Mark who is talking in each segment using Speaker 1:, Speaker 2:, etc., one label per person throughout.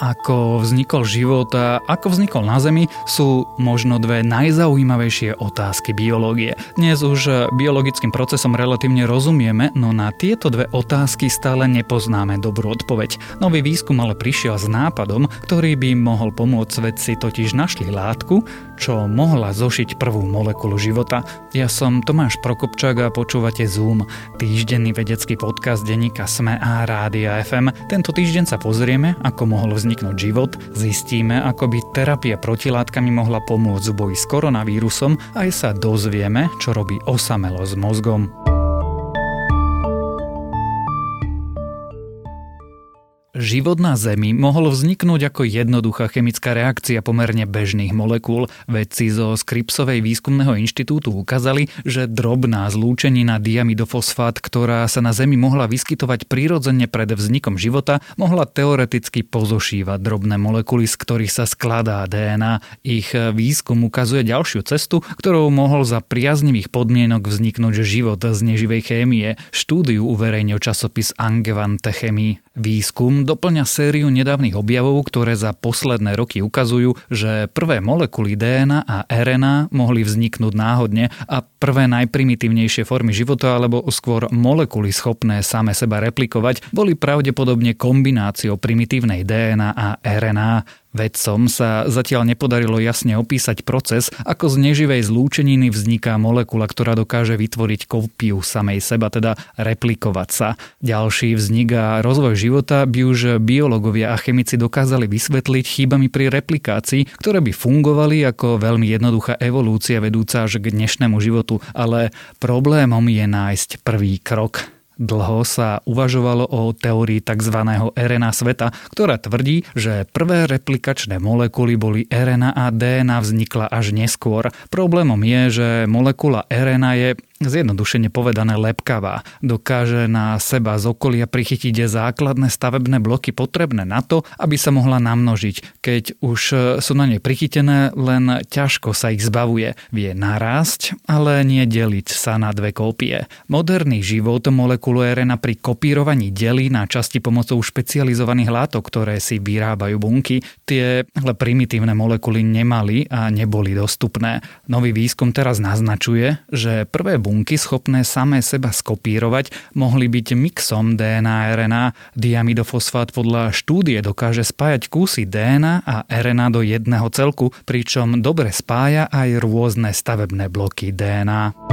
Speaker 1: Ako vznikol život a ako vznikol na Zemi sú možno dve najzaujímavejšie otázky biológie. Dnes už biologickým procesom relatívne rozumieme, no na tieto dve otázky stále nepoznáme dobrú odpoveď. Nový výskum ale prišiel s nápadom, ktorý by mohol pomôcť vedci totiž našli látku, čo mohla zošiť prvú molekulu života. Ja som Tomáš Prokopčák a počúvate Zoom, týždenný vedecký podcast denníka SME a Rádia FM. Tento týždeň sa pozrieme, ako mohol vzniknúť vzniknúť život, zistíme, ako by terapia protilátkami mohla pomôcť v boji s koronavírusom aj sa dozvieme, čo robí osamelo s mozgom. Život na Zemi mohol vzniknúť ako jednoduchá chemická reakcia pomerne bežných molekúl. Vedci zo Skripsovej výskumného inštitútu ukázali, že drobná zlúčenina diamidofosfát, ktorá sa na Zemi mohla vyskytovať prirodzene pred vznikom života, mohla teoreticky pozošívať drobné molekuly, z ktorých sa skladá DNA. Ich výskum ukazuje ďalšiu cestu, ktorou mohol za priaznivých podmienok vzniknúť život z neživej chémie. Štúdiu uverejnil časopis Angewandte Chemie. Výskum doplňa sériu nedávnych objavov, ktoré za posledné roky ukazujú, že prvé molekuly DNA a RNA mohli vzniknúť náhodne a prvé najprimitívnejšie formy života alebo skôr molekuly schopné same seba replikovať boli pravdepodobne kombináciou primitívnej DNA a RNA. Vedcom sa zatiaľ nepodarilo jasne opísať proces, ako z neživej zlúčeniny vzniká molekula, ktorá dokáže vytvoriť kópiu samej seba, teda replikovať sa. Ďalší vznik a rozvoj života by už biológovia a chemici dokázali vysvetliť chýbami pri replikácii, ktoré by fungovali ako veľmi jednoduchá evolúcia vedúca až k dnešnému životu, ale problémom je nájsť prvý krok. Dlho sa uvažovalo o teórii tzv. RNA sveta, ktorá tvrdí, že prvé replikačné molekuly boli RNA a DNA vznikla až neskôr. Problémom je, že molekula RNA je zjednodušene povedané lepkavá. Dokáže na seba z okolia prichytiť základné stavebné bloky potrebné na to, aby sa mohla namnožiť. Keď už sú na nej prichytené, len ťažko sa ich zbavuje. Vie narásť, ale nie deliť sa na dve kópie. Moderný život molekulu RNA pri kopírovaní delí na časti pomocou špecializovaných látok, ktoré si vyrábajú bunky. Tie primitívne molekuly nemali a neboli dostupné. Nový výskum teraz naznačuje, že prvé bunky bunky schopné samé seba skopírovať mohli byť mixom DNA RNA. Diamidofosfát podľa štúdie dokáže spájať kusy DNA a RNA do jedného celku, pričom dobre spája aj rôzne stavebné bloky DNA.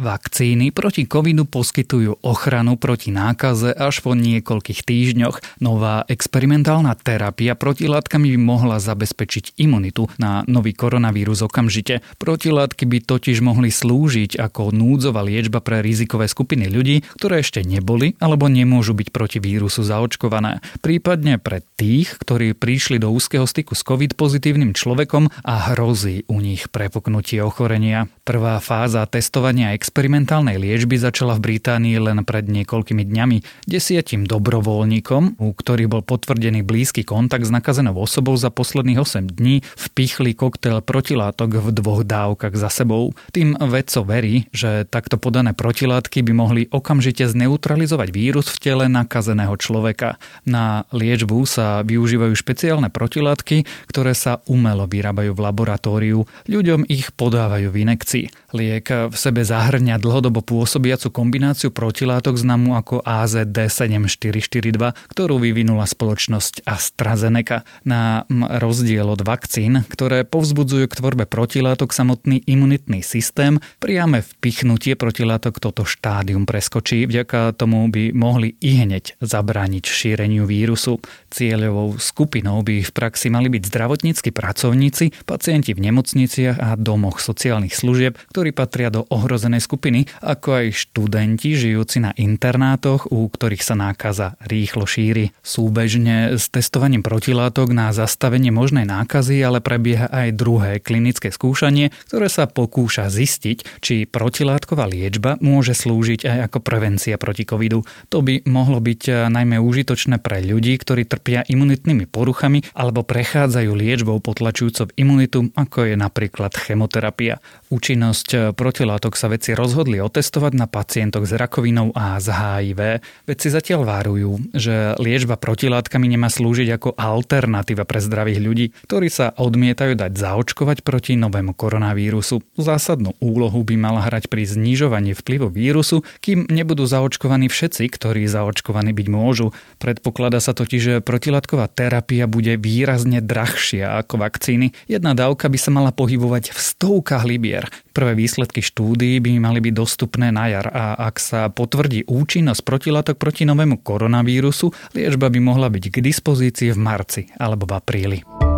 Speaker 1: Vakcíny proti covidu poskytujú ochranu proti nákaze až po niekoľkých týždňoch. Nová experimentálna terapia protilátkami by mohla zabezpečiť imunitu na nový koronavírus okamžite. Protilátky by totiž mohli slúžiť ako núdzová liečba pre rizikové skupiny ľudí, ktoré ešte neboli alebo nemôžu byť proti vírusu zaočkované. Prípadne pre tých, ktorí prišli do úzkeho styku s covid pozitívnym človekom a hrozí u nich prepuknutie ochorenia. Prvá fáza testovania experimentálnej liečby začala v Británii len pred niekoľkými dňami. Desiatim dobrovoľníkom, u ktorých bol potvrdený blízky kontakt s nakazenou osobou za posledných 8 dní, vpichli koktail protilátok v dvoch dávkach za sebou. Tým vedco verí, že takto podané protilátky by mohli okamžite zneutralizovať vírus v tele nakazeného človeka. Na liečbu sa využívajú špeciálne protilátky, ktoré sa umelo vyrábajú v laboratóriu. Ľuďom ich podávajú v inekcii. Liek v sebe zahrňa zahrňa dlhodobo pôsobiacu kombináciu protilátok známu ako AZD7442, ktorú vyvinula spoločnosť AstraZeneca. Na rozdiel od vakcín, ktoré povzbudzujú k tvorbe protilátok samotný imunitný systém, priame vpichnutie protilátok toto štádium preskočí, vďaka tomu by mohli i hneď zabrániť šíreniu vírusu. Cieľovou skupinou by v praxi mali byť zdravotníckí pracovníci, pacienti v nemocniciach a domoch sociálnych služieb, ktorí patria do ohrozenej skupiny, ako aj študenti žijúci na internátoch, u ktorých sa nákaza rýchlo šíri. Súbežne s testovaním protilátok na zastavenie možnej nákazy ale prebieha aj druhé klinické skúšanie, ktoré sa pokúša zistiť, či protilátková liečba môže slúžiť aj ako prevencia proti covidu. To by mohlo byť najmä užitočné pre ľudí, ktorí trpia imunitnými poruchami alebo prechádzajú liečbou potlačujúcou imunitu, ako je napríklad chemoterapia. Účinnosť protilátok sa veci rozhodli otestovať na pacientoch s rakovinou a z HIV. Vedci zatiaľ várujú, že liečba protilátkami nemá slúžiť ako alternatíva pre zdravých ľudí, ktorí sa odmietajú dať zaočkovať proti novému koronavírusu. Zásadnú úlohu by mala hrať pri znižovaní vplyvu vírusu, kým nebudú zaočkovaní všetci, ktorí zaočkovaní byť môžu. Predpokladá sa totiž, že protilátková terapia bude výrazne drahšia ako vakcíny. Jedna dávka by sa mala pohybovať v stovkách libier. Prvé výsledky štúdií by mali byť dostupné na jar a ak sa potvrdí účinnosť protilátok proti novému koronavírusu, liečba by mohla byť k dispozícii v marci alebo v apríli.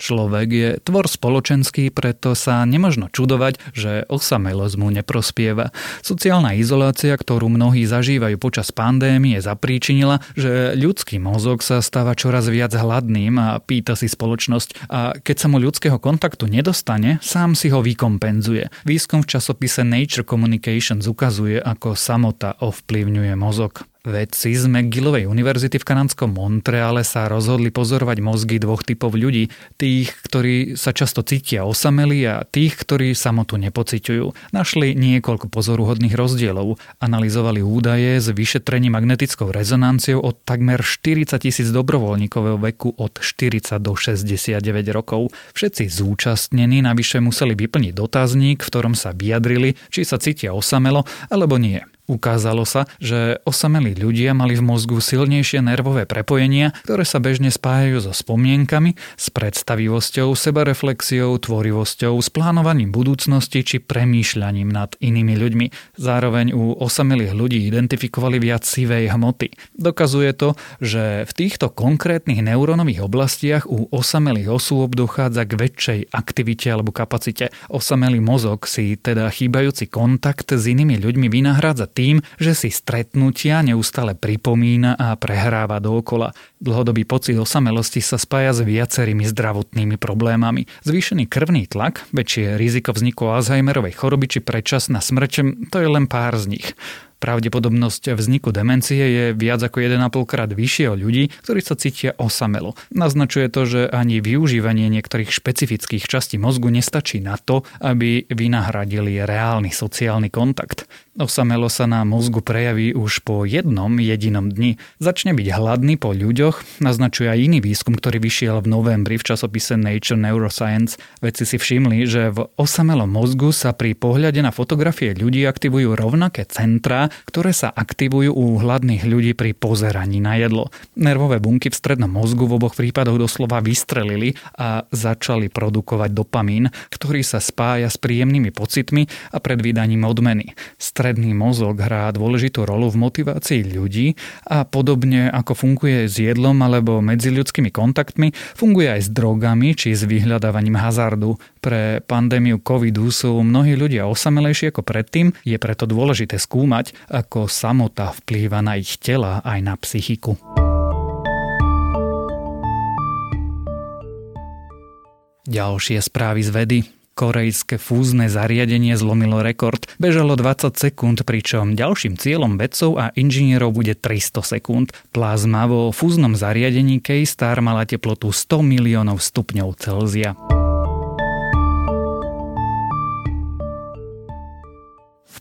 Speaker 1: Človek je tvor spoločenský, preto sa nemožno čudovať, že osamelosť mu neprospieva. Sociálna izolácia, ktorú mnohí zažívajú počas pandémie, zapríčinila, že ľudský mozog sa stáva čoraz viac hladným a pýta si spoločnosť a keď sa mu ľudského kontaktu nedostane, sám si ho vykompenzuje. Výskum v časopise Nature Communications ukazuje, ako samota ovplyvňuje mozog. Vedci z McGillovej univerzity v kanadskom Montreale sa rozhodli pozorovať mozgy dvoch typov ľudí. Tých, ktorí sa často cítia osameli a tých, ktorí samotu nepociťujú. Našli niekoľko pozoruhodných rozdielov. Analyzovali údaje z vyšetrení magnetickou rezonanciou od takmer 40 tisíc dobrovoľníkového veku od 40 do 69 rokov. Všetci zúčastnení navyše museli vyplniť dotazník, v ktorom sa vyjadrili, či sa cítia osamelo alebo nie. Ukázalo sa, že osamelí ľudia mali v mozgu silnejšie nervové prepojenia, ktoré sa bežne spájajú so spomienkami, s predstavivosťou, sebareflexiou, tvorivosťou, s plánovaním budúcnosti či premýšľaním nad inými ľuďmi. Zároveň u osamelých ľudí identifikovali viac sivej hmoty. Dokazuje to, že v týchto konkrétnych neurónových oblastiach u osamelých osôb dochádza k väčšej aktivite alebo kapacite. Osamelý mozog si teda chýbajúci kontakt s inými ľuďmi vynahrádza tým, že si stretnutia neustále pripomína a prehráva dookola. Dlhodobý pocit osamelosti sa spája s viacerými zdravotnými problémami. Zvýšený krvný tlak, väčšie riziko vzniku Alzheimerovej choroby či predčasná smrť, to je len pár z nich. Pravdepodobnosť vzniku demencie je viac ako 1,5 krát vyššie o ľudí, ktorí sa cítia osamelo. Naznačuje to, že ani využívanie niektorých špecifických častí mozgu nestačí na to, aby vynahradili reálny sociálny kontakt. Osamelo sa na mozgu prejaví už po jednom jedinom dni. Začne byť hladný po ľuďoch, naznačuje aj iný výskum, ktorý vyšiel v novembri v časopise Nature Neuroscience. Vedci si všimli, že v osamelom mozgu sa pri pohľade na fotografie ľudí aktivujú rovnaké centrá, ktoré sa aktivujú u hladných ľudí pri pozeraní na jedlo. Nervové bunky v strednom mozgu v oboch prípadoch doslova vystrelili a začali produkovať dopamín, ktorý sa spája s príjemnými pocitmi a predvídaním odmeny. Stred stredný mozog hrá dôležitú rolu v motivácii ľudí a podobne ako funguje s jedlom alebo medziľudskými kontaktmi, funguje aj s drogami či s vyhľadávaním hazardu. Pre pandémiu covidu sú mnohí ľudia osamelejší ako predtým, je preto dôležité skúmať, ako samota vplýva na ich tela aj na psychiku. Ďalšie správy z vedy. Korejské fúzne zariadenie zlomilo rekord. Bežalo 20 sekúnd, pričom ďalším cieľom vedcov a inžinierov bude 300 sekúnd. Plazma vo fúznom zariadení K-Star mala teplotu 100 miliónov stupňov Celzia.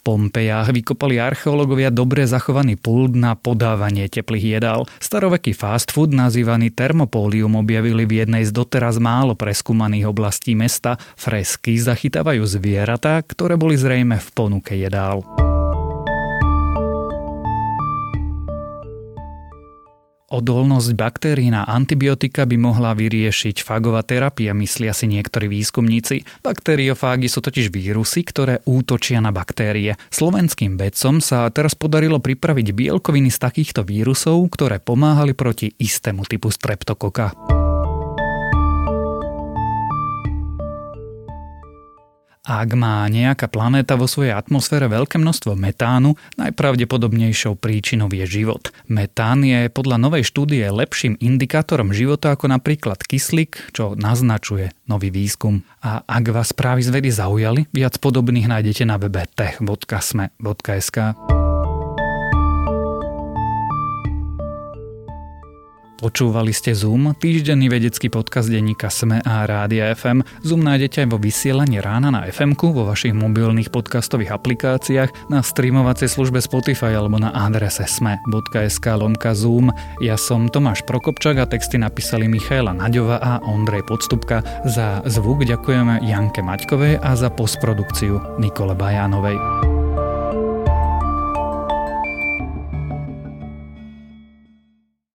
Speaker 1: Pompejách vykopali archeológovia dobre zachovaný pult na podávanie teplých jedál. Staroveký fast food nazývaný termopólium objavili v jednej z doteraz málo preskúmaných oblastí mesta. Fresky zachytávajú zvieratá, ktoré boli zrejme v ponuke jedál. Odolnosť baktérií na antibiotika by mohla vyriešiť fagová terapia, myslia si niektorí výskumníci. Bakteriofágy sú totiž vírusy, ktoré útočia na baktérie. Slovenským vedcom sa teraz podarilo pripraviť bielkoviny z takýchto vírusov, ktoré pomáhali proti istému typu streptokoka. Ak má nejaká planéta vo svojej atmosfére veľké množstvo metánu, najpravdepodobnejšou príčinou je život. Metán je podľa novej štúdie lepším indikátorom života ako napríklad kyslík, čo naznačuje nový výskum. A ak vás správy z vedy zaujali, viac podobných nájdete na webe tech.sme.sk. Počúvali ste Zoom, týždenný vedecký podcast denníka Sme a Rádia FM. Zoom nájdete aj vo vysielaní rána na fm vo vašich mobilných podcastových aplikáciách, na streamovacej službe Spotify alebo na adrese sme.sk lomka Zoom. Ja som Tomáš Prokopčak a texty napísali Michaela Naďova a Ondrej Podstupka. Za zvuk ďakujeme Janke Maťkovej a za postprodukciu Nikole Bajánovej.